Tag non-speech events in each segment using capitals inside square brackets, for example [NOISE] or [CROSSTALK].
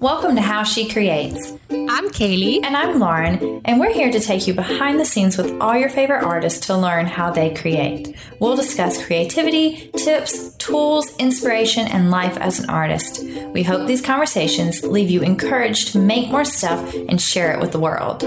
Welcome to How She Creates. I'm Kaylee. And I'm Lauren, and we're here to take you behind the scenes with all your favorite artists to learn how they create. We'll discuss creativity, tips, tools, inspiration, and life as an artist. We hope these conversations leave you encouraged to make more stuff and share it with the world.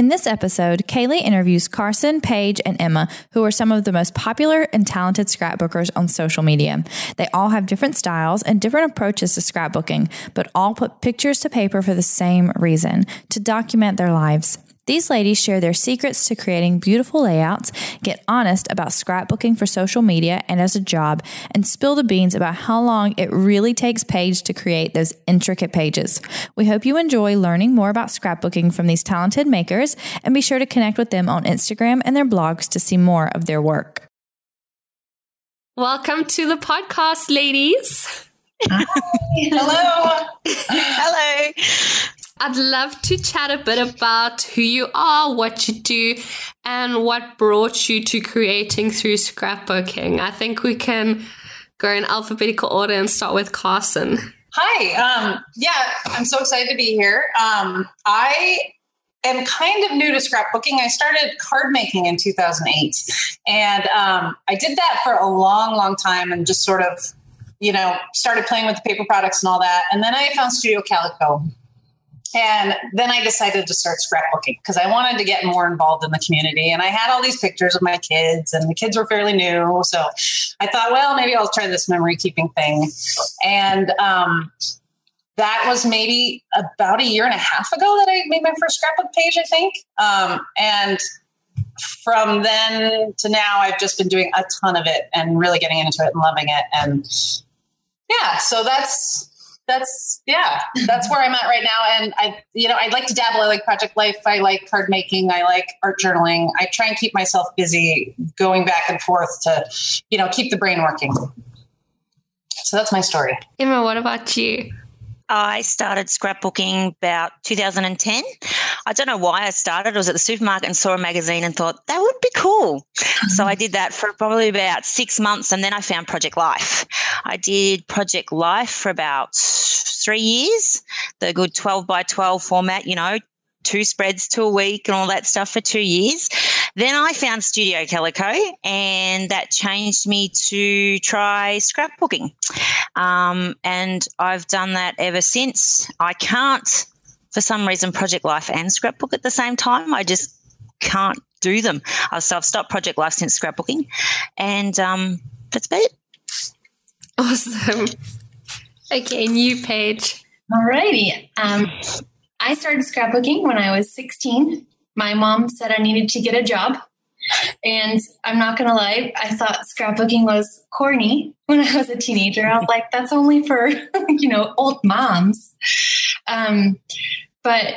In this episode, Kaylee interviews Carson, Paige, and Emma, who are some of the most popular and talented scrapbookers on social media. They all have different styles and different approaches to scrapbooking, but all put pictures to paper for the same reason to document their lives. These ladies share their secrets to creating beautiful layouts, get honest about scrapbooking for social media and as a job, and spill the beans about how long it really takes Paige to create those intricate pages. We hope you enjoy learning more about scrapbooking from these talented makers, and be sure to connect with them on Instagram and their blogs to see more of their work. Welcome to the podcast, ladies. [LAUGHS] Hello. [LAUGHS] Hello. I'd love to chat a bit about who you are, what you do, and what brought you to creating through scrapbooking. I think we can go in alphabetical order and start with Carson. Hi. Um, yeah, I'm so excited to be here. Um, I am kind of new to scrapbooking. I started card making in 2008, and um, I did that for a long, long time, and just sort of, you know, started playing with the paper products and all that. And then I found Studio Calico, and then I decided to start scrapbooking because I wanted to get more involved in the community. And I had all these pictures of my kids, and the kids were fairly new. So I thought, well, maybe I'll try this memory keeping thing. And um, that was maybe about a year and a half ago that I made my first scrapbook page, I think. Um, and from then to now, I've just been doing a ton of it and really getting into it and loving it. And yeah, so that's that's yeah, that's where I'm at right now. And I, you know, I like to dabble. I like project life. I like card making. I like art journaling. I try and keep myself busy, going back and forth to, you know, keep the brain working. So that's my story. Emma, what about you? I started scrapbooking about 2010. I don't know why I started. I was at the supermarket and saw a magazine and thought that would be cool. so I did that for probably about six months and then I found Project Life. I did Project Life for about three years, the good 12 by 12 format, you know, two spreads to a week and all that stuff for two years. Then I found Studio Calico, and that changed me to try scrapbooking. Um, and I've done that ever since. I can't, for some reason, Project Life and scrapbook at the same time. I just can't do them. Uh, so I've stopped Project Life since scrapbooking, and um, that's about it. Awesome. Okay, new page. Alrighty. Um, I started scrapbooking when I was 16. My mom said I needed to get a job. And I'm not going to lie, I thought scrapbooking was corny when I was a teenager. I was like, that's only for, [LAUGHS] you know, old moms. Um, but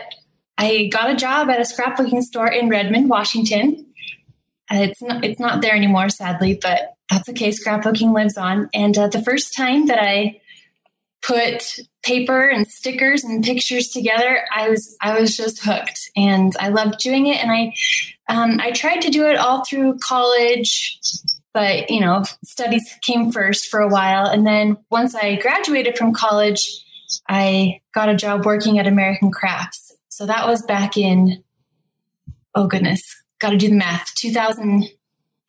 I got a job at a scrapbooking store in Redmond, Washington. It's not, it's not there anymore, sadly, but that's okay. Scrapbooking lives on. And uh, the first time that I put paper and stickers and pictures together, I was I was just hooked, and I loved doing it. And I um, I tried to do it all through college, but you know, studies came first for a while, and then once I graduated from college, I got a job working at American Crafts. So that was back in oh goodness, got to do the math 2000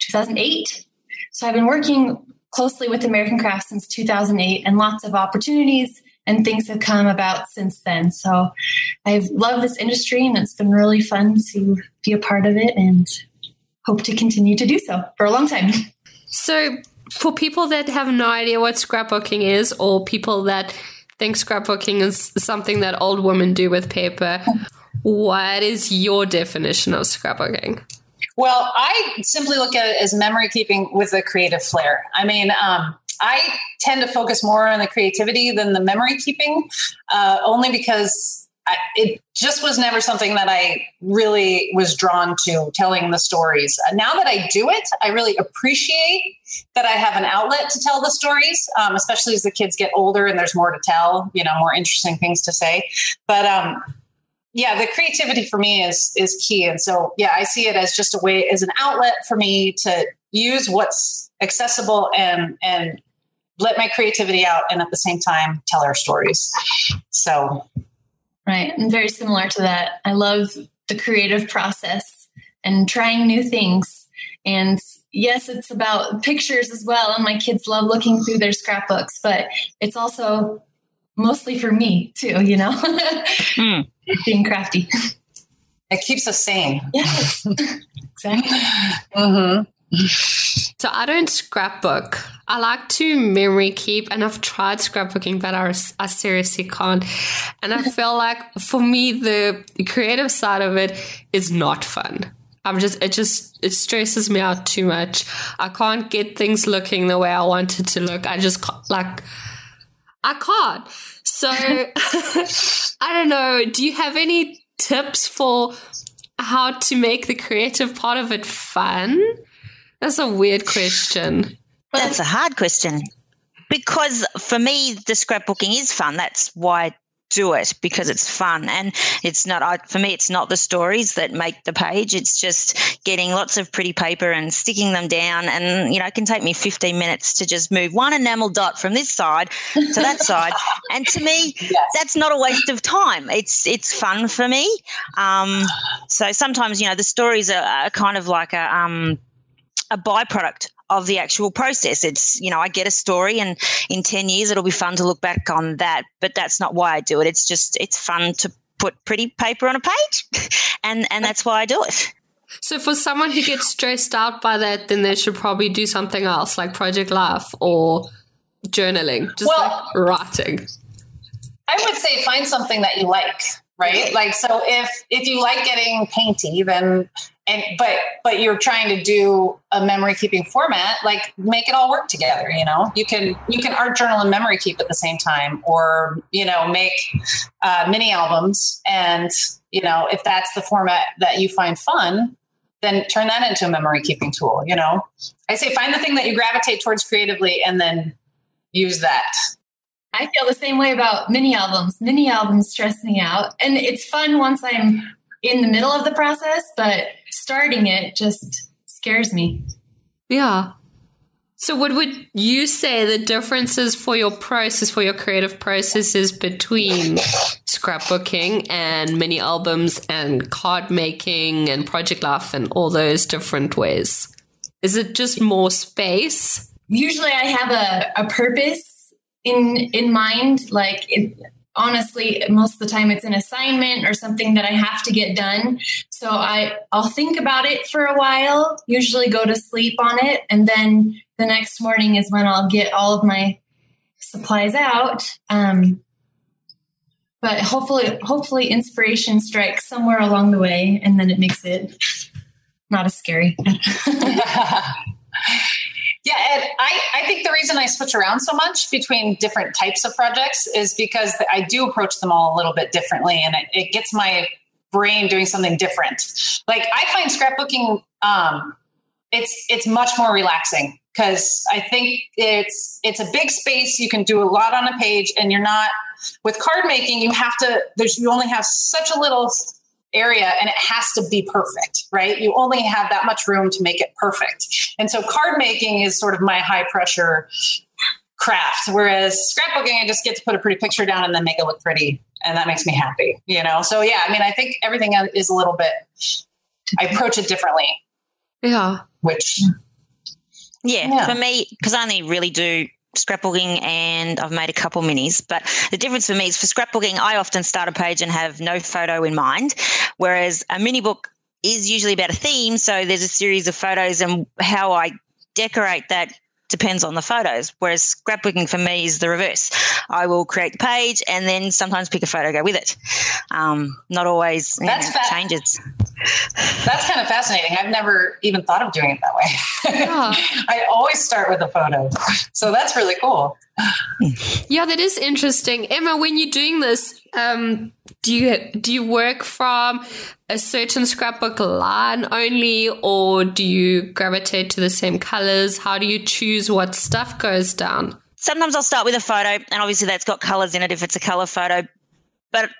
2008. So I've been working closely with American Crafts since 2008, and lots of opportunities and things have come about since then. So I've loved this industry, and it's been really fun to be a part of it, and hope to continue to do so for a long time. So, for people that have no idea what scrapbooking is, or people that think scrapbooking is something that old women do with paper, what is your definition of scrapbooking? Well, I simply look at it as memory keeping with a creative flair. I mean, um, I tend to focus more on the creativity than the memory keeping, uh, only because I, it just was never something that I really was drawn to telling the stories. Uh, now that I do it, I really appreciate that I have an outlet to tell the stories, um, especially as the kids get older and there's more to tell, you know, more interesting things to say. But um, yeah, the creativity for me is is key, and so yeah, I see it as just a way as an outlet for me to use what's accessible and and let my creativity out and at the same time tell our stories. So, right. And very similar to that. I love the creative process and trying new things. And yes, it's about pictures as well. And my kids love looking through their scrapbooks, but it's also mostly for me too, you know, [LAUGHS] mm. being crafty. It keeps us sane. Yes, [LAUGHS] exactly. Mm-hmm. So I don't scrapbook. I like to memory keep, and I've tried scrapbooking, but I, I seriously can't. And I feel like for me, the creative side of it is not fun. I'm just, it just, it stresses me out too much. I can't get things looking the way I want it to look. I just like, I can't. So [LAUGHS] I don't know. Do you have any tips for how to make the creative part of it fun? That's a weird question. That's a hard question. Because for me, the scrapbooking is fun. That's why do it because it's fun. And it's not I, for me it's not the stories that make the page. It's just getting lots of pretty paper and sticking them down. And you know it can take me 15 minutes to just move one enamel dot from this side to that [LAUGHS] side. And to me yes. that's not a waste of time. It's it's fun for me. Um, so sometimes you know the stories are, are kind of like a um, a byproduct of the actual process. It's, you know, I get a story and in 10 years it'll be fun to look back on that, but that's not why I do it. It's just, it's fun to put pretty paper on a page [LAUGHS] and, and that's why I do it. So for someone who gets stressed out by that, then they should probably do something else like Project Life or journaling, just well, like writing. I would say find something that you like, right? Like so if if you like getting painty, then and but but you're trying to do a memory keeping format like make it all work together you know you can you can art journal and memory keep at the same time or you know make uh, mini albums and you know if that's the format that you find fun then turn that into a memory keeping tool you know i say find the thing that you gravitate towards creatively and then use that I feel the same way about mini albums. Mini albums stress me out. And it's fun once I'm in the middle of the process, but starting it just scares me. Yeah. So, what would you say the differences for your process, for your creative processes between scrapbooking and mini albums and card making and project life and all those different ways? Is it just more space? Usually, I have a, a purpose in in mind. Like, it, honestly most of the time it's an assignment or something that i have to get done. So i i'll think about it for a while usually go to sleep on it and then the next morning is when i'll get all of my supplies out. Um, but hopefully hopefully inspiration strikes somewhere along the way and then it makes it not as scary [LAUGHS] [LAUGHS] Yeah, I, I think the reason I switch around so much between different types of projects is because I do approach them all a little bit differently, and it, it gets my brain doing something different. Like I find scrapbooking, um, it's it's much more relaxing because I think it's it's a big space. You can do a lot on a page, and you're not with card making. You have to. There's you only have such a little area and it has to be perfect, right? You only have that much room to make it perfect. And so card making is sort of my high pressure craft. Whereas scrapbooking, I just get to put a pretty picture down and then make it look pretty. And that makes me happy, you know? So yeah, I mean, I think everything is a little bit, I approach it differently. Yeah. Which, yeah, yeah. for me, because I only really do scrapbooking and I've made a couple minis. But the difference for me is for scrapbooking, I often start a page and have no photo in mind, whereas a mini book is usually about a theme. So there's a series of photos, and how I decorate that depends on the photos. Whereas scrapbooking for me is the reverse. I will create the page and then sometimes pick a photo go with it. Um, not always That's know, fa- changes. That's kind of fascinating. I've never even thought of doing it that way. Yeah. [LAUGHS] I always start with a photo. So that's really cool. Yeah, that is interesting. Emma, when you're doing this, um, do you do you work from a certain scrapbook line only, or do you gravitate to the same colors? How do you choose what stuff goes down? Sometimes I'll start with a photo, and obviously that's got colors in it if it's a color photo. But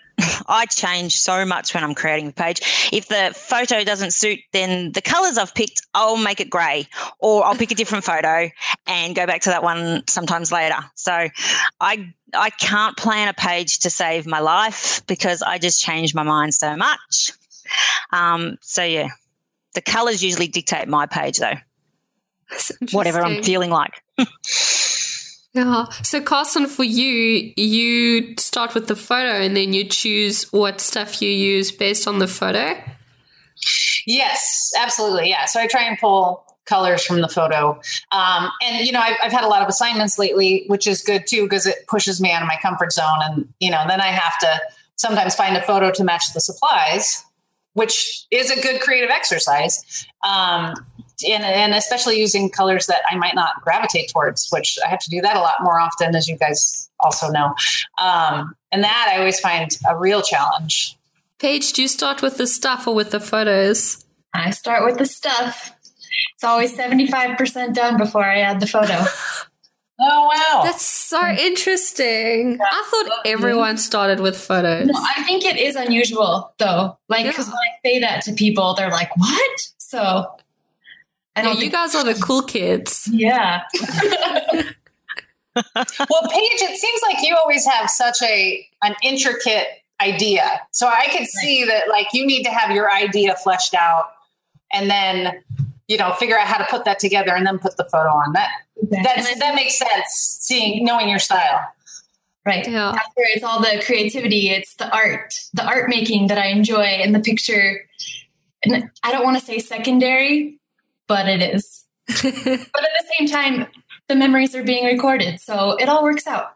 I change so much when I'm creating a page. If the photo doesn't suit, then the colors I've picked, I'll make it grey or I'll pick a different photo and go back to that one sometimes later. So I I can't plan a page to save my life because I just change my mind so much. Um, so yeah, the colors usually dictate my page though. Whatever I'm feeling like. [LAUGHS] Yeah. So, Carson, for you, you start with the photo and then you choose what stuff you use based on the photo? Yes, absolutely. Yeah. So, I try and pull colors from the photo. Um, and, you know, I've, I've, had a lot of assignments lately, which is good too, because it pushes me out of my comfort zone. And, you know, then I have to sometimes find a photo to match the supplies, which is a good creative exercise. Um, and, and especially using colors that I might not gravitate towards, which I have to do that a lot more often, as you guys also know. Um, and that I always find a real challenge. Paige, do you start with the stuff or with the photos? I start with the stuff. It's always 75% done before I add the photo. [LAUGHS] Oh wow. That's so interesting. Yeah. I thought everyone started with photos. No, I think it is unusual though. Like cuz yeah. when I say that to people they're like, "What?" So I know you guys are the cool kids. Yeah. [LAUGHS] well, Paige, it seems like you always have such a an intricate idea. So I could see that like you need to have your idea fleshed out and then you know figure out how to put that together and then put the photo on. That that's, that makes sense seeing knowing your style. Right. Yeah. After it's all the creativity, it's the art, the art making that I enjoy and the picture. And I don't want to say secondary, but it is. but at the same time, the memories are being recorded, so it all works out.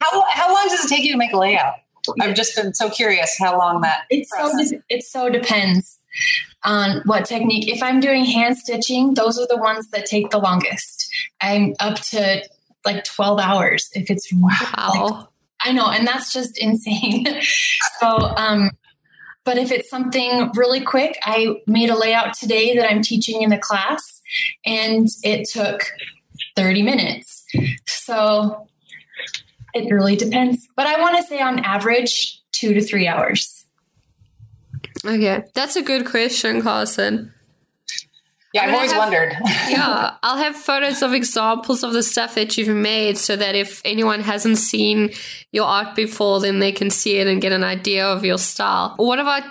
How how long does it take you to make a layout? I've just been so curious how long that. It so it so depends on what technique. If I'm doing hand stitching, those are the ones that take the longest. I'm up to like 12 hours if it's wow. Like, I know, and that's just insane. [LAUGHS] so, um, but if it's something really quick, I made a layout today that I'm teaching in a class and it took 30 minutes. So it really depends. But I want to say on average, two to three hours. Okay. That's a good question, Carson. Yeah, I've always have, wondered. [LAUGHS] yeah, I'll have photos of examples of the stuff that you've made so that if anyone hasn't seen your art before, then they can see it and get an idea of your style. What about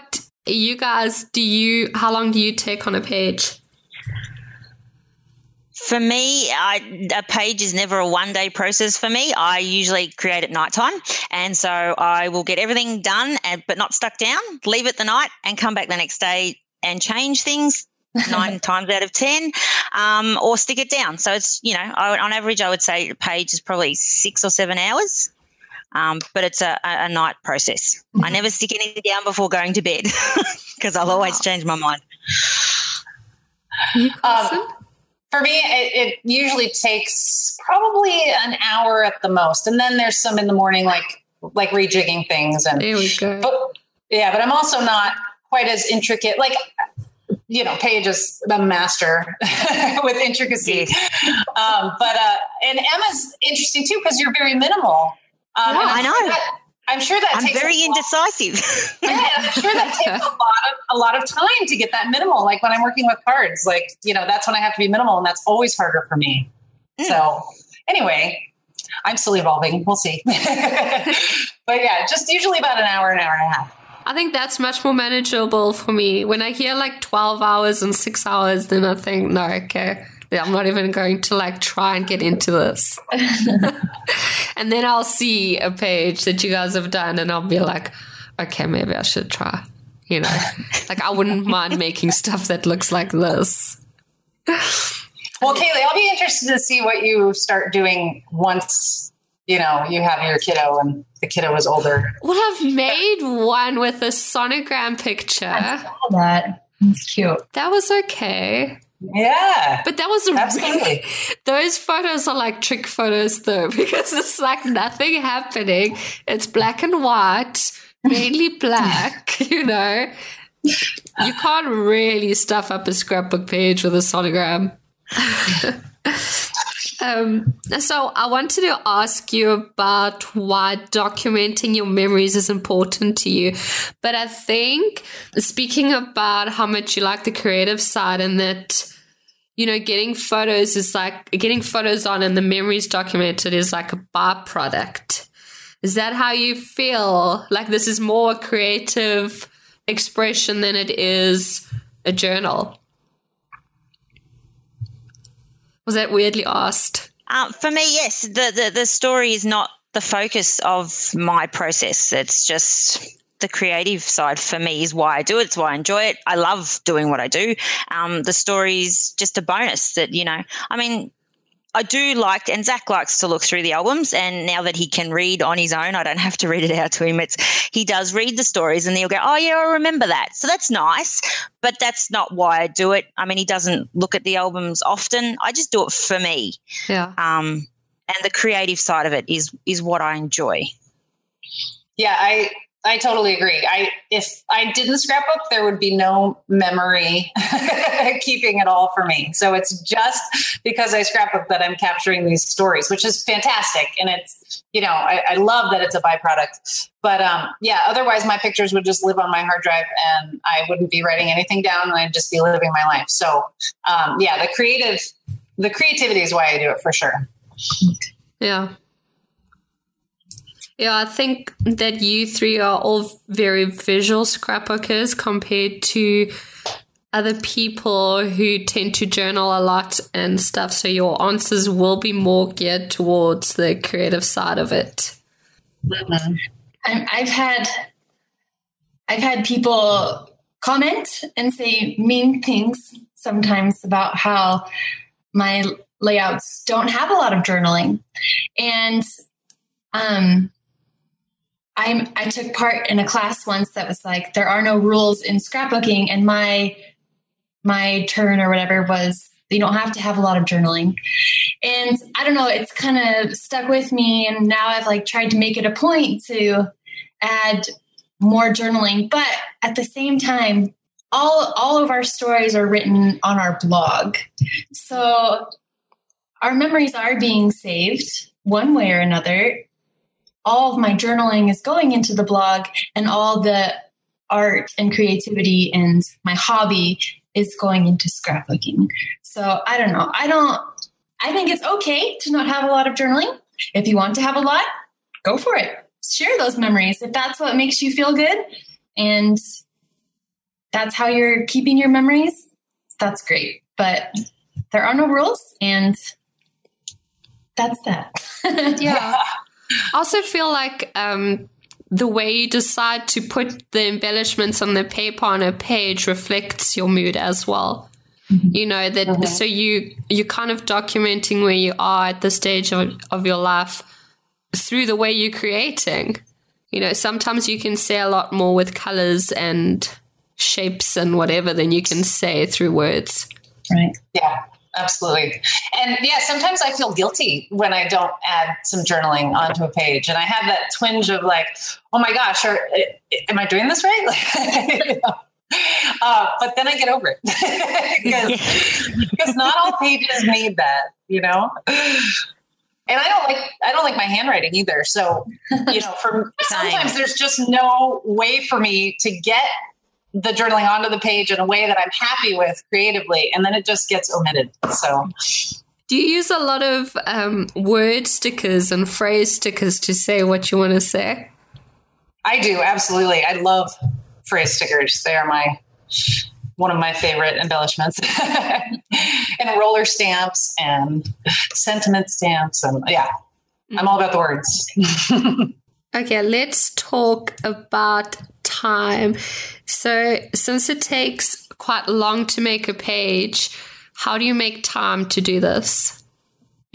you guys? Do you, how long do you take on a page? For me, I, a page is never a one day process for me. I usually create at nighttime. And so I will get everything done, and, but not stuck down, leave it the night, and come back the next day and change things nine [LAUGHS] times out of 10, um, or stick it down. So it's, you know, I, on average, I would say a page is probably six or seven hours. Um, but it's a, a, night process. Mm-hmm. I never stick anything down before going to bed [LAUGHS] because I'll always change my mind. Um, for me, it, it, usually takes probably an hour at the most, and then there's some in the morning, like like rejigging things. And there we go. But, yeah, but I'm also not quite as intricate. Like you know, Paige is a master [LAUGHS] with intricacy. Um, but uh, and Emma's interesting too because you're very minimal. Um, yeah, I know. Sure that, I'm sure that I'm very indecisive. [LAUGHS] yeah, I'm sure that takes a lot of a lot of time to get that minimal. Like when I'm working with cards, like you know, that's when I have to be minimal, and that's always harder for me. Mm. So anyway, I'm still evolving. We'll see. [LAUGHS] but yeah, just usually about an hour, an hour and a half. I think that's much more manageable for me. When I hear like 12 hours and six hours, then I think, no, okay, I'm not even going to like try and get into this. [LAUGHS] [LAUGHS] and then I'll see a page that you guys have done and I'll be like, okay, maybe I should try. You know, [LAUGHS] like I wouldn't mind making stuff that looks like this. Well, Kaylee, I'll be interested to see what you start doing once you know, you have your kiddo and the kiddo was older. Well, I've made one with a sonogram picture. I saw that. It's cute. That was okay. Yeah. But that was absolutely. [LAUGHS] those photos are like trick photos though, [LAUGHS] because it's like nothing happening. It's black and white, mainly [LAUGHS] black, you know. You can't really stuff up a scrapbook page with a sonogram. Um, so I wanted to ask you about why documenting your memories is important to you. But I think speaking about how much you like the creative side and that, you know, getting photos is like getting photos on and the memories documented is like a byproduct. Is that how you feel? Like this is more creative expression than it is a journal? Was that weirdly asked? Um, for me, yes. The, the the story is not the focus of my process. It's just the creative side for me is why I do it. It's why I enjoy it. I love doing what I do. Um, the story is just a bonus that, you know, I mean, I do like, and Zach likes to look through the albums. And now that he can read on his own, I don't have to read it out to him. It's he does read the stories, and he'll go, "Oh yeah, I remember that." So that's nice, but that's not why I do it. I mean, he doesn't look at the albums often. I just do it for me. Yeah. Um, and the creative side of it is is what I enjoy. Yeah, I I totally agree. I if I didn't scrapbook, there would be no memory [LAUGHS] keeping it all for me. So it's just because I scrapbook that I'm capturing these stories, which is fantastic. And it's you know I, I love that it's a byproduct. But um, yeah, otherwise my pictures would just live on my hard drive, and I wouldn't be writing anything down, and I'd just be living my life. So um, yeah, the creative the creativity is why I do it for sure. Yeah. Yeah, I think that you three are all very visual scrapbookers compared to other people who tend to journal a lot and stuff. So your answers will be more geared towards the creative side of it. Mm-hmm. I've had I've had people comment and say mean things sometimes about how my layouts don't have a lot of journaling, and um, I'm I took part in a class once that was like there are no rules in scrapbooking and my my turn or whatever was you don't have to have a lot of journaling. And I don't know, it's kind of stuck with me and now I've like tried to make it a point to add more journaling, but at the same time all all of our stories are written on our blog. So our memories are being saved one way or another all of my journaling is going into the blog and all the art and creativity and my hobby is going into scrapbooking. So I don't know. I don't, I think it's okay to not have a lot of journaling. If you want to have a lot, go for it. Share those memories if that's what makes you feel good. And that's how you're keeping your memories. That's great. But there are no rules and that's that. [LAUGHS] yeah. I also feel like um, the way you decide to put the embellishments on the paper on a page reflects your mood as well. Mm-hmm. You know that mm-hmm. so you you're kind of documenting where you are at the stage of, of your life through the way you're creating. You know, sometimes you can say a lot more with colors and shapes and whatever than you can say through words. Right. Yeah absolutely. And yeah, sometimes I feel guilty when I don't add some journaling onto a page, and I have that twinge of like, oh my gosh, are, am I doing this right? [LAUGHS] uh, but then I get over it [LAUGHS] because because not all pages need that, you know. And I don't like I don't like my handwriting either. So you know, for [LAUGHS] sometimes there's just no way for me to get the journaling onto the page in a way that I'm happy with creatively, and then it just gets omitted. So, do you use a lot of um, word stickers and phrase stickers to say what you want to say? I do absolutely. I love phrase stickers. They are my one of my favorite embellishments, [LAUGHS] and roller stamps and sentiment stamps, and yeah, I'm all about the words. [LAUGHS] okay, let's talk about time. So, since it takes quite long to make a page, how do you make time to do this?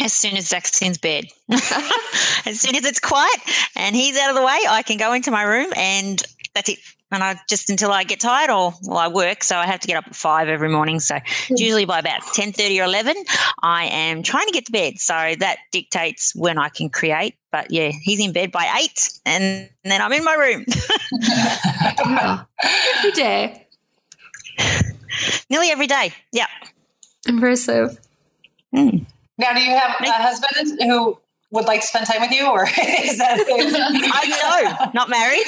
As soon as Zach's in bed. [LAUGHS] as soon as it's quiet and he's out of the way, I can go into my room and that's it. And I just until I get tired or well, I work, so I have to get up at five every morning. So hmm. usually by about ten thirty or eleven, I am trying to get to bed. So that dictates when I can create. But yeah, he's in bed by eight, and then I'm in my room. [LAUGHS] every [LAUGHS] day. [LAUGHS] Nearly every day. Yeah. Impressive. Mm. Now, do you have a husband who would like to spend time with you, or is that? I know, not married.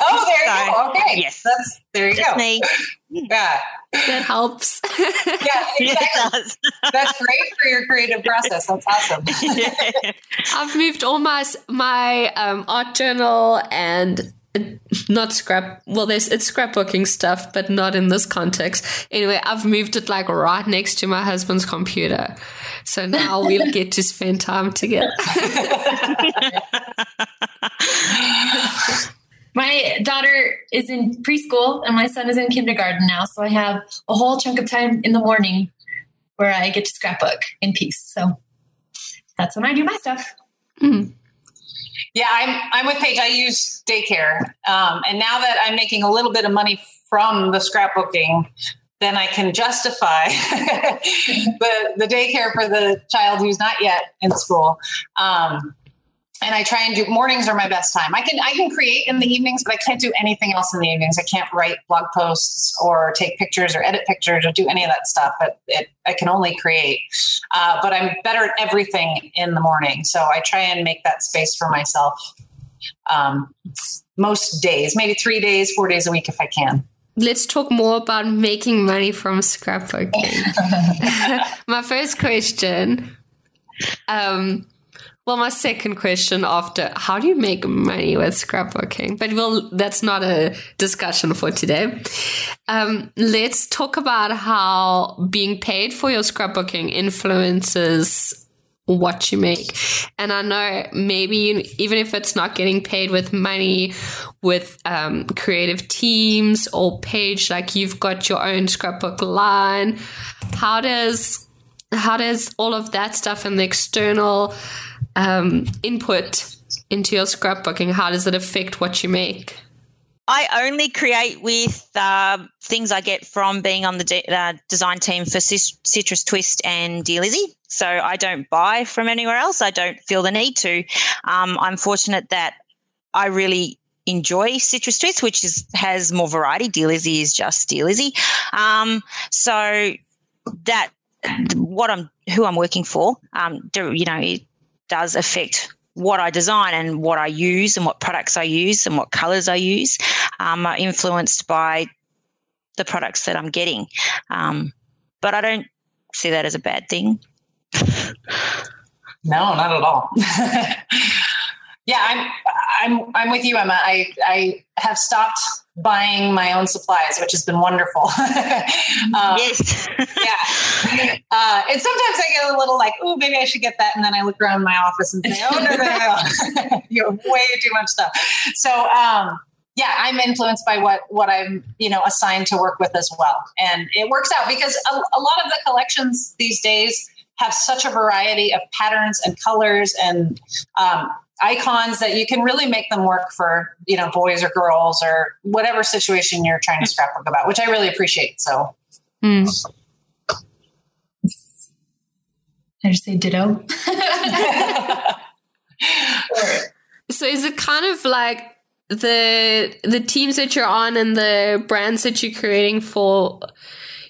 Oh, there you So, go. Okay, yes. that's there you Just go. me. Yeah, That helps. [LAUGHS] yeah, [LAUGHS] Yeah, exactly. it does. [LAUGHS] That's great for your creative process. That's awesome. I've moved all my my um, art journal and uh, not scrap. Well, there's it's scrapbooking stuff, but not in this context. Anyway, I've moved it like right next to my husband's computer, so now we'll get to spend time together. My daughter is in preschool and my son is in kindergarten now. So I have a whole chunk of time in the morning where I get to scrapbook in peace. So that's when I do my stuff. Yeah, I'm I'm with Paige. I use daycare, um, and now that I'm making a little bit of money from the scrapbooking, then I can justify [LAUGHS] the the daycare for the child who's not yet in school. Um, and I try and do mornings are my best time. I can I can create in the evenings, but I can't do anything else in the evenings. I can't write blog posts or take pictures or edit pictures or do any of that stuff. It, it, I can only create. Uh, but I'm better at everything in the morning, so I try and make that space for myself. Um, most days, maybe three days, four days a week if I can. Let's talk more about making money from scrapbooking. [LAUGHS] [LAUGHS] my first question. Um, well, my second question after how do you make money with scrapbooking? But well, that's not a discussion for today. Um, let's talk about how being paid for your scrapbooking influences what you make. And I know maybe you, even if it's not getting paid with money, with um, creative teams or page, like you've got your own scrapbook line. How does how does all of that stuff and the external um, input into your scrapbooking how does it affect what you make? I only create with uh, things I get from being on the de- uh, design team for Cis- Citrus Twist and Dear Lizzie. So I don't buy from anywhere else. I don't feel the need to. Um, I'm fortunate that I really enjoy Citrus Twist, which is has more variety. Dear Lizzie is just Dear Lizzie. Um, so that what I'm who I'm working for, um, you know, it does affect what I design and what I use and what products I use and what colors I use um, are influenced by the products that I'm getting. Um, but I don't see that as a bad thing. No, not at all. [LAUGHS] yeah, I'm I'm I'm with you, Emma. I I have stopped buying my own supplies, which has been wonderful. [LAUGHS] um, yes. yeah. [LAUGHS] Uh, and sometimes I get a little like, oh, maybe I should get that. And then I look around my office and say, oh, no, no, no. [LAUGHS] you have way too much stuff. So, um, yeah, I'm influenced by what, what I'm, you know, assigned to work with as well. And it works out because a, a lot of the collections these days have such a variety of patterns and colors and um, icons that you can really make them work for you know boys or girls or whatever situation you're trying to scrapbook about which i really appreciate so Mm. I just say ditto. [LAUGHS] So is it kind of like the the teams that you're on and the brands that you're creating for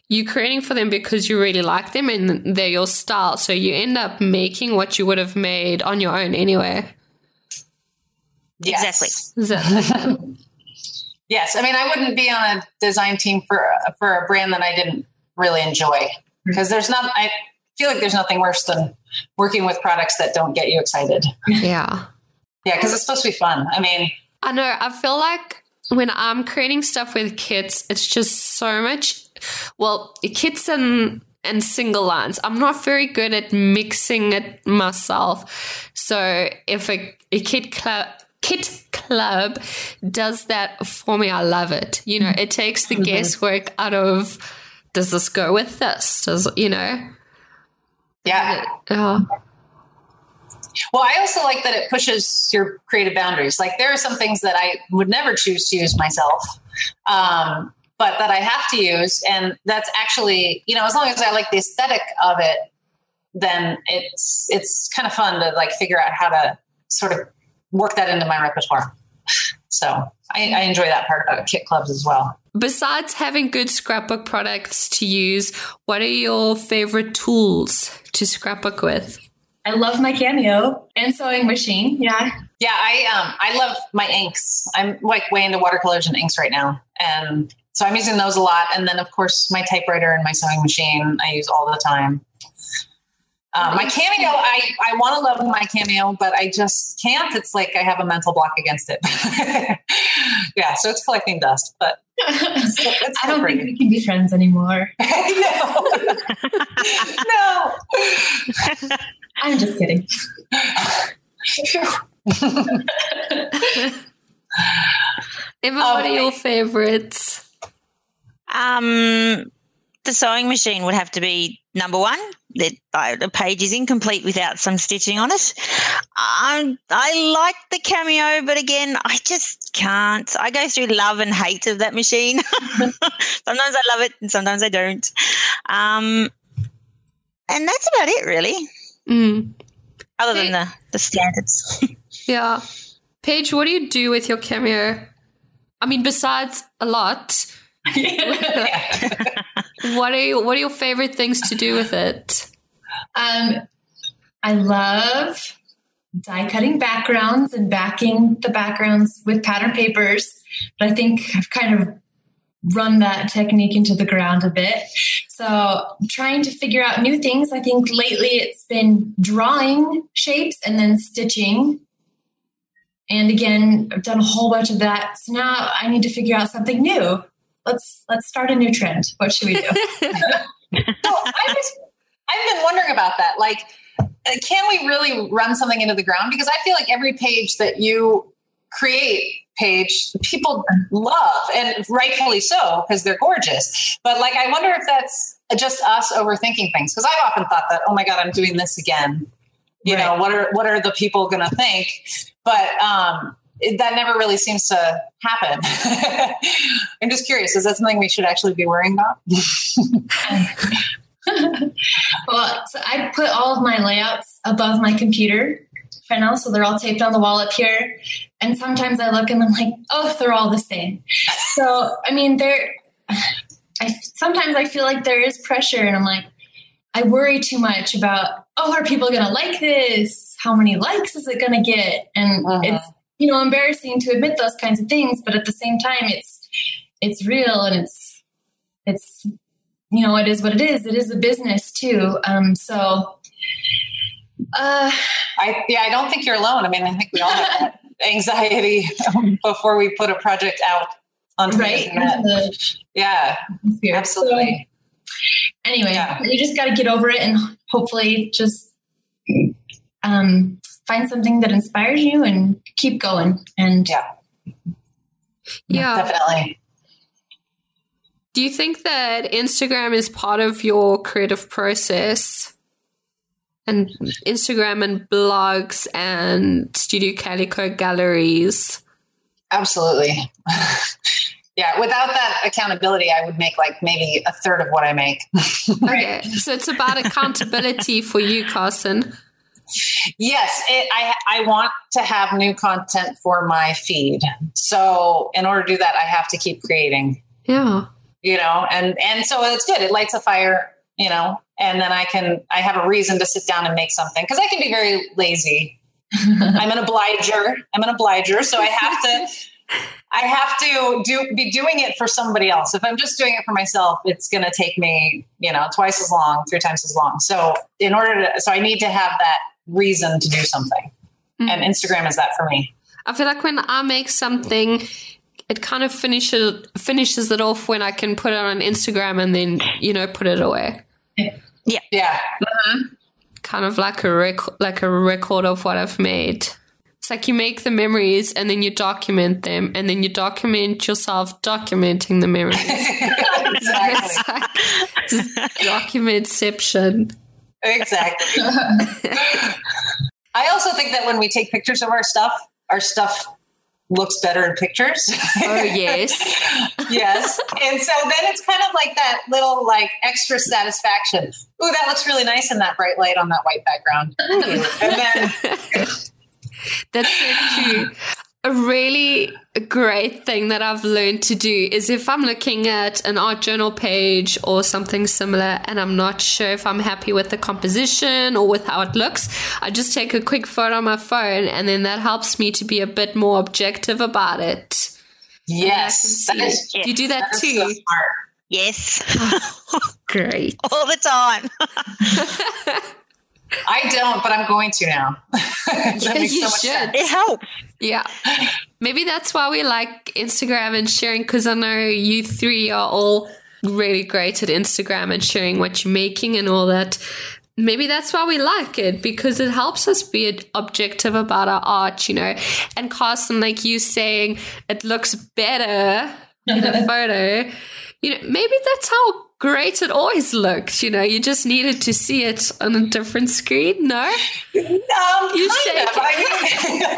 you're creating for them because you really like them and they're your style. So you end up making what you would have made on your own anyway. Yes. Exactly. [LAUGHS] Yes i mean i wouldn't be on a design team for for a brand that i didn't really enjoy mm-hmm. because there's not i feel like there's nothing worse than working with products that don't get you excited yeah. yeah because it's supposed to be fun i mean I know. I feel like when I'm creating stuff with kits, it's just so much. Well, kits and and single lines. I'm not very good at mixing it myself. So if a, a kid club kit club does that for me, I love it. You know, it takes the guesswork out of does this go with this? Does you know? yeah Uh, Well, I also like that it pushes your creative boundaries. Like there are some things that I would never choose to use myself, um, but that I have to use, and that's actually, you know, as long as I like the aesthetic of it, then it's it's kind of fun to like figure out how to sort of work that into my repertoire. So I, I enjoy that part about kit clubs as well. Besides having good scrapbook products to use, what are your favorite tools to scrapbook with? I love my cameo and sewing machine. Yeah. Yeah, I um I love my inks. I'm like way into watercolors and inks right now. And so I'm using those a lot. And then of course my typewriter and my sewing machine I use all the time. Um, my cameo, I, I want to love my cameo, but I just can't. It's like I have a mental block against it. [LAUGHS] yeah, so it's collecting dust, but it's, it's [LAUGHS] I don't think we can be friends anymore. [LAUGHS] no, no. I'm just kidding. Emma, Um, what are your favorites? Um, the sewing machine would have to be number one. The, uh, the page is incomplete without some stitching on it. Um, I like the cameo, but again, I just can't. I go through love and hate of that machine. [LAUGHS] sometimes I love it, and sometimes I don't. Um, and that's about it, really. Mm. Other than the the standards. [LAUGHS] Yeah. Paige, what do you do with your cameo? I mean, besides a lot, [LAUGHS] what are you, what are your favorite things to do with it? Um, I love die cutting backgrounds and backing the backgrounds with pattern papers. But I think I've kind of run that technique into the ground a bit. So trying to figure out new things. I think lately it's been drawing shapes and then stitching. And again, I've done a whole bunch of that. So now I need to figure out something new. Let's let's start a new trend. What should we do? [LAUGHS] So I was, I've been wondering about that. Like, uh, can we really run something into the ground? Because I feel like every page that you create, Paige, people love, and rightfully so because they're gorgeous. But like, I wonder if that's just us overthinking things. Because I've often thought that, oh my god, I'm doing this again. You know, what are what are the people going to think? But um, it, that never really seems to happen. [LAUGHS] I'm just curious. Is that something we should actually be worrying about? [LAUGHS] well, so I put all of my layouts above my computer right now, so they're all taped on the wall up here. And sometimes I look and I'm like, oh, they're all the same. So I mean, there. I sometimes I feel like there is pressure, and I'm like, I worry too much about, oh, are people going to like this? How many likes is it going to get? And Uh-huh. it's you know embarrassing to admit those kinds of things, but at the same time, it's it's real and it's it's you know it is what it is. It is a business too. Um, so. Uh, I yeah, I don't think you're alone. I mean, I think we all have that [LAUGHS] anxiety [LAUGHS] before we put a project out onto the right. internet. Yeah, absolutely. So, anyway, Yeah. you just got to get over it and hopefully just um, find something that inspires you and keep going. And Yeah. Yeah. Definitely. Do you think that Instagram is part of your creative process? And Instagram and blogs and Studio Calico galleries. Absolutely. [LAUGHS] yeah, without that accountability, I would make like maybe a third of what I make. [LAUGHS] Okay. so it's about accountability for you, Carson. Yes, it, I I want to have new content for my feed. So in order to do that, I have to keep creating. Yeah. You know, and and so it's good. It lights a fire. You know, and then I can I have a reason to sit down and make something because I can be very lazy. [LAUGHS] I'm an obliger. I'm an obliger, so I have to. [LAUGHS] I have to do be doing it for somebody else. If I'm just doing it for myself, it's going to take me, you know, twice as long, three times as long. So in order to, so I need to have that reason to do something, mm. and Instagram is that for me. I feel like when I make something, it kind of finishes finishes it off when I can put it on Instagram and then you know put it away. Yeah, Yeah. Mm-hmm. Kind of like a rec- like a record of what I've made. It's like you make the memories and then you document them and then you document yourself documenting the memories. [LAUGHS] exactly, [LAUGHS] it's like documentception. Exactly. I also think that when we take pictures of our stuff, our stuff looks better in pictures. Oh yes. [LAUGHS] yes. And so then it's kind of like that little like extra satisfaction. Ooh, that looks really nice in that bright light on that white background. Oh, and then [LAUGHS] That's so true. a really great thing that I've learned to do is if I'm looking at an art journal page or something similar and I'm not sure if I'm happy with the composition or with how it looks, I just take a quick photo on my phone and then that helps me to be a bit more objective about it. Yes. That is, do you do that, that too? So yes. [LAUGHS] Great. [LAUGHS] All the time. [LAUGHS] I don't, but I'm going to now. [LAUGHS] yeah, you so should. Sense. It helps. Yeah. Maybe that's why we like Instagram and sharing because I know you three are all really great at Instagram and sharing what you're making and all that. Maybe that's why we like it because it helps us be objective about our art, you know. And Carson, like you saying, it looks better in a [LAUGHS] photo. You know, maybe that's how great it always looked. You know, you just needed to see it on a different screen. No, um, you shake. Of. I mean, [LAUGHS]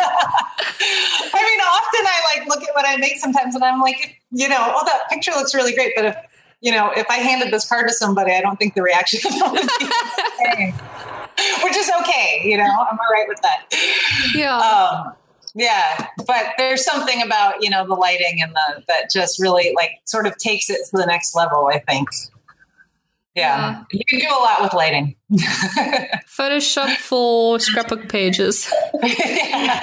I mean, often I like look at what I make sometimes, and I'm like, you know, oh, that picture looks really great, but if you know, if I handed this card to somebody, I don't think the reaction would be the same. [LAUGHS] Which is okay, you know, I'm all right with that. Yeah. Um, yeah but there's something about you know the lighting and the that just really like sort of takes it to the next level i think yeah, you can do a lot with lighting. [LAUGHS] Photoshop for scrapbook pages. [LAUGHS] yeah.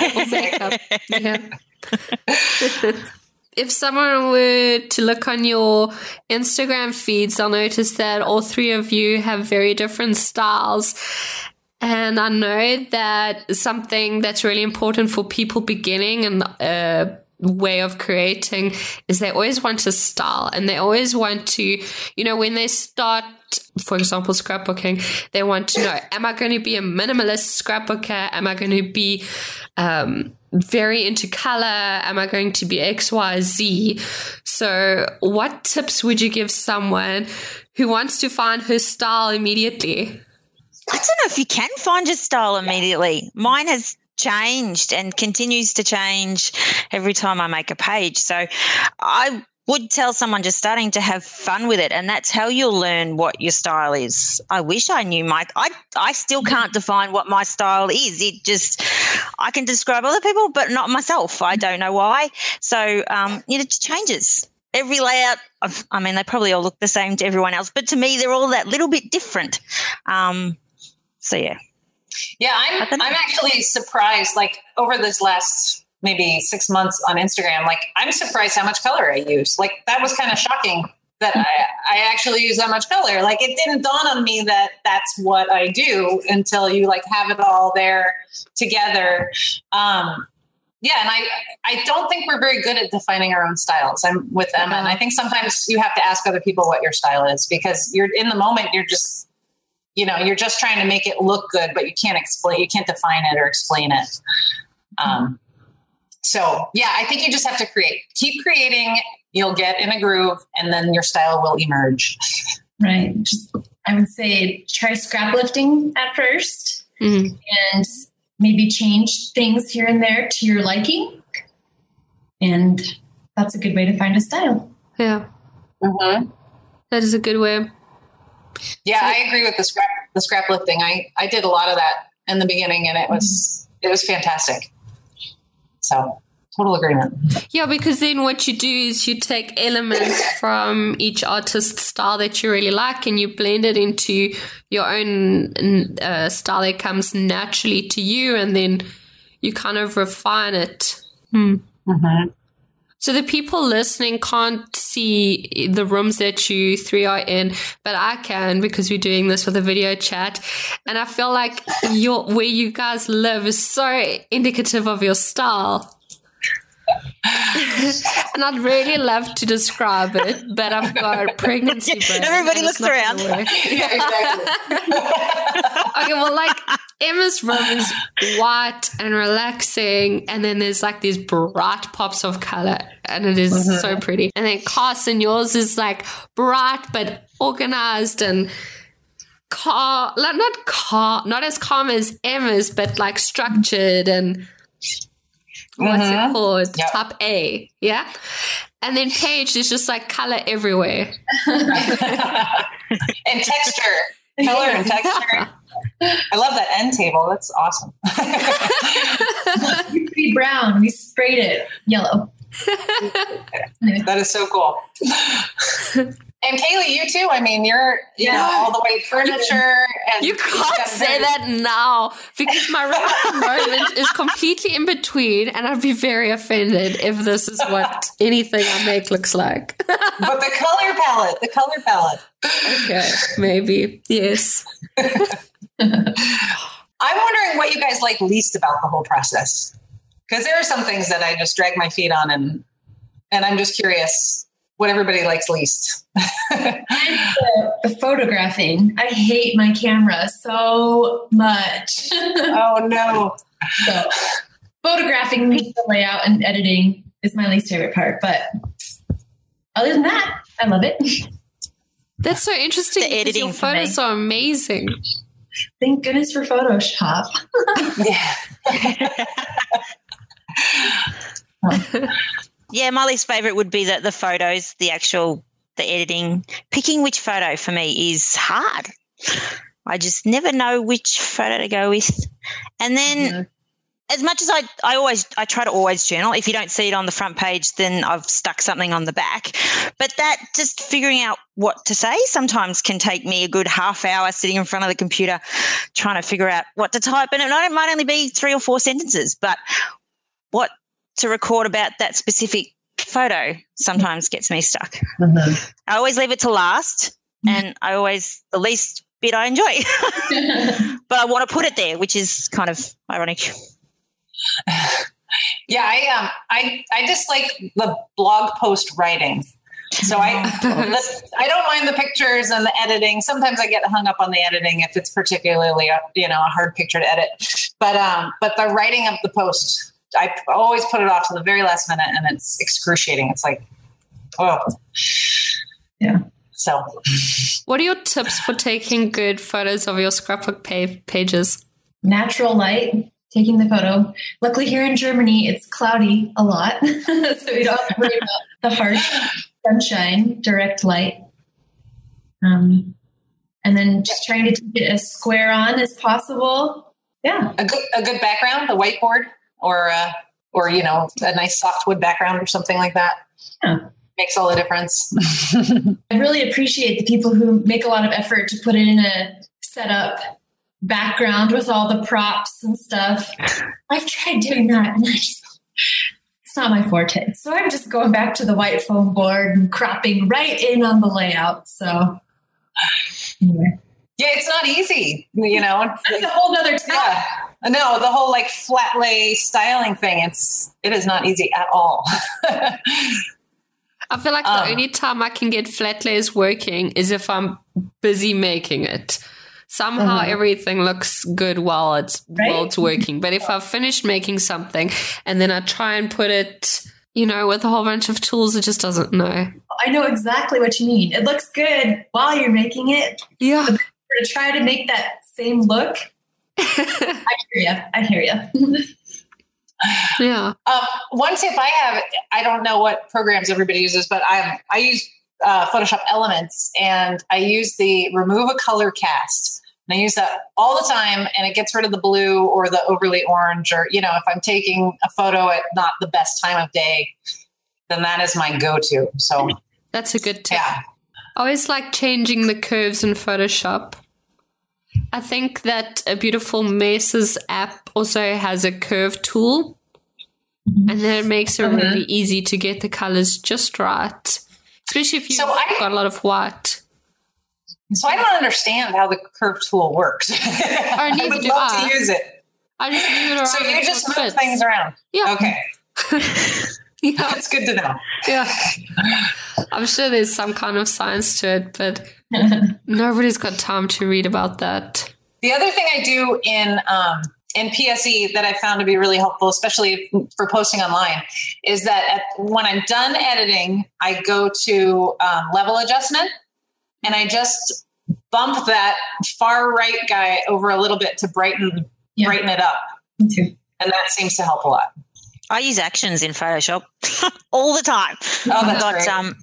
[LAUGHS] if someone were to look on your Instagram feeds, they'll notice that all three of you have very different styles. And I know that something that's really important for people beginning and uh, way of creating is they always want a style and they always want to, you know, when they start, for example, scrapbooking, they want to know, am I going to be a minimalist scrapbooker? Am I going to be, um, very into color? Am I going to be X, Y, Z? So what tips would you give someone who wants to find her style immediately? I don't know if you can find your style immediately. Mine has changed and continues to change every time I make a page. So I would tell someone just starting to have fun with it and that's how you'll learn what your style is. I wish i knew mike. I i still can't define what my style is. It just i can describe other people but not myself. I don't know why. So um it changes. Every layout i mean they probably all look the same to everyone else but to me they're all that little bit different. Um so yeah yeah, I'm I'm actually surprised. Like over this last maybe six months on Instagram, like I'm surprised how much color I use. Like that was kind of shocking that I, I actually use that much color. Like it didn't dawn on me that that's what I do until you like have it all there together. Um, yeah, and I I don't think we're very good at defining our own styles. I'm with Emma, and I think sometimes you have to ask other people what your style is because you're in the moment. You're just you know you're just trying to make it look good but you can't explain you can't define it or explain it. Um, so yeah i think you just have to create keep creating you'll get in a groove and then your style will emerge. Right. Just, i would say try scrap lifting at 1st mm-hmm. and maybe change things here and there to your liking. And that's a good way to find a style. Yeah. Mm-hmm. that is a good way yeah, I agree with the scrap the scrap lifting. I I did a lot of that in the beginning, and it was it was fantastic. So total agreement. Yeah, because then what you do is you take elements [LAUGHS] from each artist's style that you really like, and you blend it into your own uh, style that comes naturally to you, and then you kind of refine it. Hmm. Mm-hmm. So the people listening can't see the rooms that you three are in, but I can because we're doing this with a video chat. And I feel like your where you guys live is so indicative of your style. [LAUGHS] and I'd really love to describe it, but I've got pregnancy brain. Everybody looks around. [LAUGHS] yeah, exactly. [LAUGHS] okay, well, like Emma's room is [SIGHS] white and relaxing, and then there's like these bright pops of color, and it is mm-hmm. so pretty. And then Carson, yours is like bright but organized and calm, not calm, not as calm as Emma's, but like structured and what's mm-hmm. it called? Yep. Top A, yeah. And then Paige is just like color everywhere [LAUGHS] and texture, color and texture. [LAUGHS] I love that end table. That's awesome. [LAUGHS] you be brown. We sprayed it yellow. [LAUGHS] That is so cool. and Kaylee, you too. I mean, you're you Yeah. know all the way furniture. And You can't got say that now because my room at the moment is completely in between, and I'd be very offended if this is what anything I make looks like. [LAUGHS] But the color palette, the color palette. okay, maybe. Yes. I'm wondering what you guys like least about the whole process. Because there are some things that I just drag my feet on, and and I'm just curious what everybody likes least. The, [LAUGHS] the photographing. I hate my camera so much. [LAUGHS] oh no! so, photographing the layout and editing is my least favorite part. But other than that, I love it. That's so interesting. The editing your for me. photos are amazing. Thank goodness for Photoshop. [LAUGHS] Yeah. Yeah, Molly's favorite would be that the photos, the actual the editing. Picking which photo for me is hard. I just never know which photo to go with. And then as much as I I always I try to always journal. If you don't see it on the front page, then I've stuck something on the back. But that just figuring out what to say sometimes can take me a good half hour sitting in front of the computer trying to figure out what to type. And it might- it might only be three or four sentences, but what to record about that specific photo sometimes gets me stuck. Mm-hmm. I always leave it to last, and I always the least bit I enjoy, [LAUGHS] [LAUGHS] but I want to put it there, which is kind of ironic. [SIGHS] Yeah, I um, I I dislike the blog post writing. So I [LAUGHS] the, I don't mind the pictures and the editing. Sometimes I get hung up on the editing if it's particularly a, you know a hard picture to edit. But um, but the writing of the post, I always put it off to the very last minute, and it's excruciating. It's like, oh, Yeah. So What are your tips for taking good photos of your scrapbook pages? Natural light, taking the photo. Luckily, here in Germany, it's cloudy a lot, [LAUGHS] so we don't have to worry about the harsh sunshine, direct light. Um, and then just trying to keep it as square on as possible. Yeah. a good a good background, a whiteboard, or uh, or you know a nice softwood background or something like that. Yeah. Makes all the difference. [LAUGHS] I really appreciate the people who make a lot of effort to put it in a setup background with all the props and stuff. I've tried doing that and I just it's not my forte. So I'm just going back to the white foam board and cropping right in on the layout. So anyway. yeah, it's not easy, you know. [LAUGHS] That's a whole nother topic. Yeah. No, the whole like flat lay styling thing, it's it is not easy at all. [LAUGHS] I feel like the Um. only time I can get flat layers working is if I'm busy making it. Somehow everything looks good while it's while it's working. But if I've finished making something and then I try and put it, you know, with a whole bunch of tools, it just doesn't know. I know exactly what you mean. It looks good while you're making it. Yeah. To try to make that same look. [LAUGHS] I hear you. I hear you. yeah. Um, one tip I have, I don't know what programs everybody uses, but I I use uh, Photoshop Elements and I use the remove a color cast. And I use that all the time and it gets rid of the blue or the overly orange or, you know, if I'm taking a photo at not the best time of day, then that is my go-to. So That's a good tip. yeah. I always like changing the curves in Photoshop. I think that a beautiful Messes app also has a curve tool, and then it makes it really easy to get the colors just right, especially if you've So I- got a lot of white. So I don't understand how the curve tool works. [LAUGHS] neither I would love I. to use it. I just move it around. So you just move fits. things around. Yeah. Okay. [LAUGHS] yeah. That's good to know. Yeah. [LAUGHS] I'm sure there's some kind of science to it, but nobody's got time to read about that. The other thing I do in um, in PSE that I found to be really helpful, especially for posting online, is that at, when I'm done editing, I go to um, level adjustment and I just bump that far right guy over a little bit to brighten Yeah. brighten it up, Me too. and that seems to help a lot. I use actions in Photoshop [LAUGHS] all the time. Oh, I've got great. um,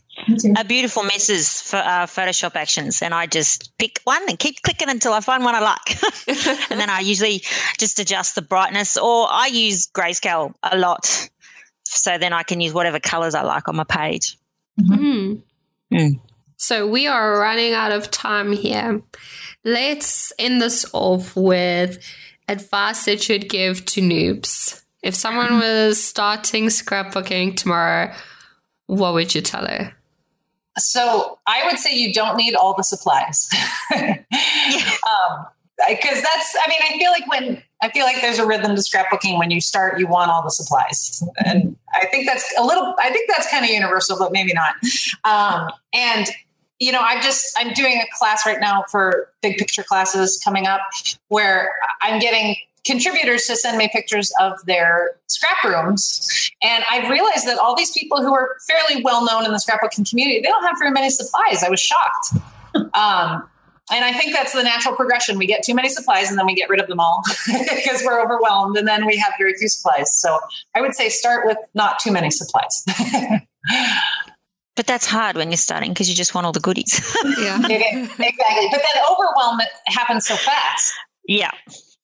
a beautiful messes for uh, Photoshop actions, and I just pick one and keep clicking until I find one I like, [LAUGHS] and then I usually just adjust the brightness, or I use grayscale a lot, so then I can use whatever colors I like on my page. Mm. Mm. So we are running out of time here. Let's end this off with advice that you'd give to noobs. If someone was starting scrapbooking tomorrow, what would you tell her? So I would say you don't need all the supplies. [LAUGHS] um, because that's i mean i feel like when i feel like there's a rhythm to scrapbooking when you start you want all the supplies. And i think that's a little i think that's kind of universal but maybe not. Um, and you know i'm just i'm doing a class right now for big picture classes coming up where i'm getting contributors to send me pictures of their scrap rooms and i've realized that all these people who are fairly well known in the scrapbooking community they don't have very many supplies i was shocked um, and I think that's the natural progression. We get too many supplies and then we get rid of them all [LAUGHS] because we're overwhelmed and then we have very few supplies. So I would say start with not too many supplies. [LAUGHS] but that's hard when you're starting because you just want all the goodies. yeah. [LAUGHS] exactly. But then overwhelm happens so fast. Yeah.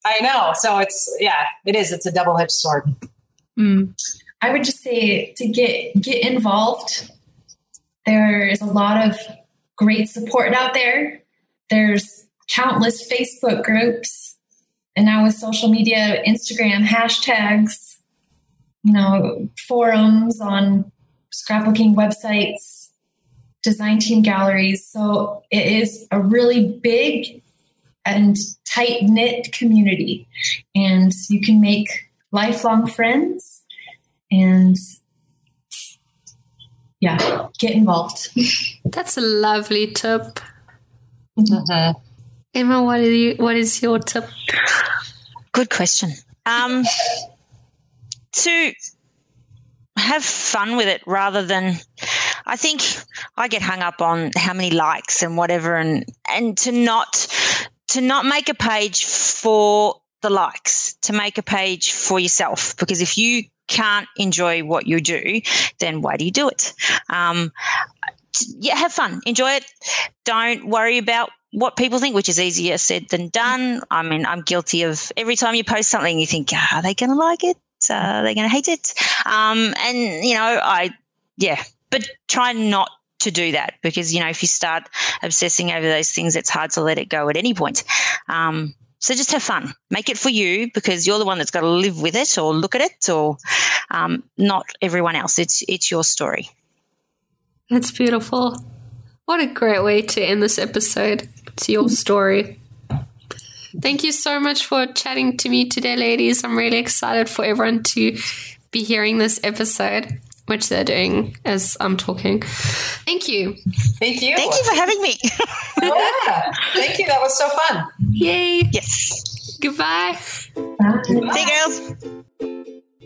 I know. So it's yeah, it is. It's a double-edged sword. Mm. I would just say to get get involved. There is a lot of great support out there there's countless Facebook groups, and now with social media, Instagram hashtags, you know, forums on scrapbooking websites, design team galleries. So it is a really big and tight knit community, and you can make lifelong friends and yeah, get involved. That's a lovely tip. Mm-hmm. Emma, what is you, what is your tip? Good question. Um, to have fun with it rather than I think I get hung up on how many likes and whatever and and to not to not make a page for the likes, to make a page for yourself because if you can't enjoy what you do, then why do you do it? Um, yeah, have fun, enjoy it. Don't worry about what people think, which is easier said than done. I mean, I'm guilty of every time you post something, you think, ah, are they going to like it? Uh, are they going to hate it? Um, and, you know, I, yeah, but try not to do that because, you know, if you start obsessing over those things, it's hard to let it go at any point. Um, so just have fun. Make it for you because you're the one that's got to live with it or look at it or um, not everyone else. It's, it's your story. That's beautiful. What a great way to end this episode. It's your story. Thank you so much for chatting to me today, ladies. I'm really excited for everyone to be hearing this episode, which they're doing as I'm talking. Thank you. Thank you. Thank you for having me. Oh, yeah. Thank you. That was so fun. Yay. Yes. Goodbye. Bye. See you, girls.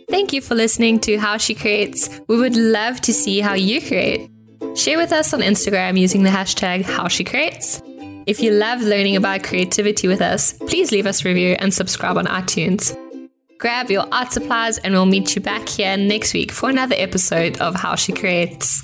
Thank you for listening to How She Creates. We would love to see how you create. Share with us on Instagram using the hashtag HowSheCreates. If you love learning about creativity with us, please leave us a review and subscribe on iTunes. Grab your art supplies and we'll meet you back here next week for another episode of How She Creates.